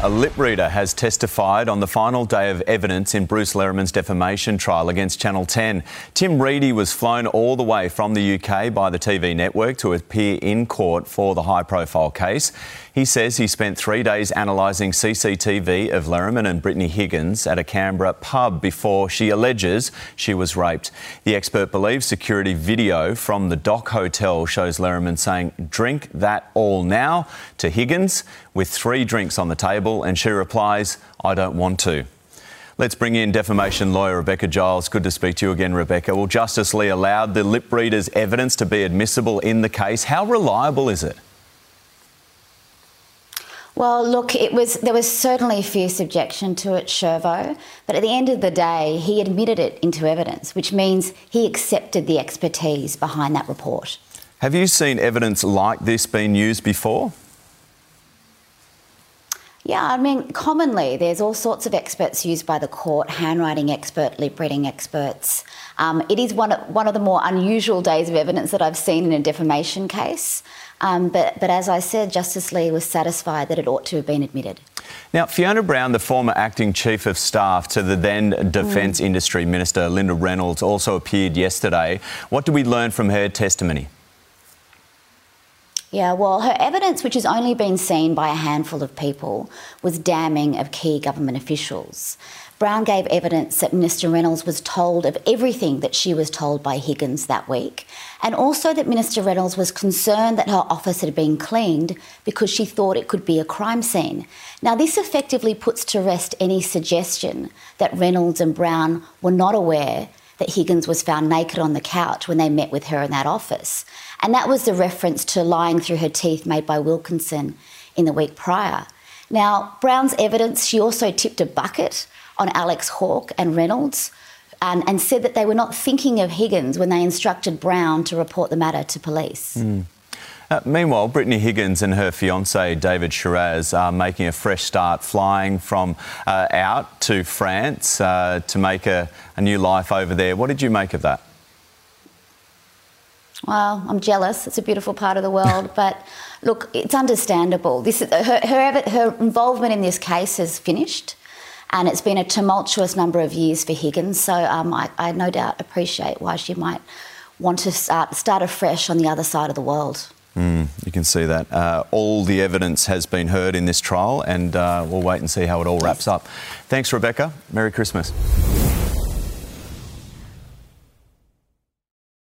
A lip reader has testified on the final day of evidence in Bruce Lehrmann's defamation trial against Channel 10. Tim Reedy was flown all the way from the UK by the TV network to appear in court for the high profile case. He says he spent three days analysing CCTV of Lehrmann and Brittany Higgins at a Canberra pub before she alleges she was raped. The expert believes security video from the Dock Hotel shows Lehrmann saying, Drink that all now to Higgins with three drinks on the table, and she replies, I don't want to. Let's bring in defamation lawyer Rebecca Giles. Good to speak to you again, Rebecca. Well, Justice Lee allowed the lip reader's evidence to be admissible in the case. How reliable is it? Well, look, it was there was certainly a fierce objection to it, Shervo, but at the end of the day, he admitted it into evidence, which means he accepted the expertise behind that report. Have you seen evidence like this being used before? Yeah, I mean, commonly there's all sorts of experts used by the court, handwriting expert, lip reading experts. Um, it is one of, one of the more unusual days of evidence that I've seen in a defamation case. Um, but, but as I said, Justice Lee was satisfied that it ought to have been admitted. Now, Fiona Brown, the former acting chief of staff to the then Defence mm. Industry Minister Linda Reynolds, also appeared yesterday. What did we learn from her testimony? Yeah, well, her evidence, which has only been seen by a handful of people, was damning of key government officials. Brown gave evidence that Minister Reynolds was told of everything that she was told by Higgins that week, and also that Minister Reynolds was concerned that her office had been cleaned because she thought it could be a crime scene. Now, this effectively puts to rest any suggestion that Reynolds and Brown were not aware that Higgins was found naked on the couch when they met with her in that office. And that was the reference to lying through her teeth made by Wilkinson in the week prior. Now, Brown's evidence, she also tipped a bucket on Alex Hawke and Reynolds and, and said that they were not thinking of Higgins when they instructed Brown to report the matter to police. Mm. Uh, meanwhile, Brittany Higgins and her fiance David Sharaz are making a fresh start, flying from uh, out to France uh, to make a, a new life over there. What did you make of that? Well, I'm jealous. It's a beautiful part of the world, but look, it's understandable. This is, her, her, her involvement in this case is finished, and it's been a tumultuous number of years for Higgins. So um, I, I, no doubt appreciate why she might want to start, start afresh on the other side of the world. Mm, you can see that. Uh, all the evidence has been heard in this trial, and uh, we'll wait and see how it all wraps up. Thanks, Rebecca. Merry Christmas.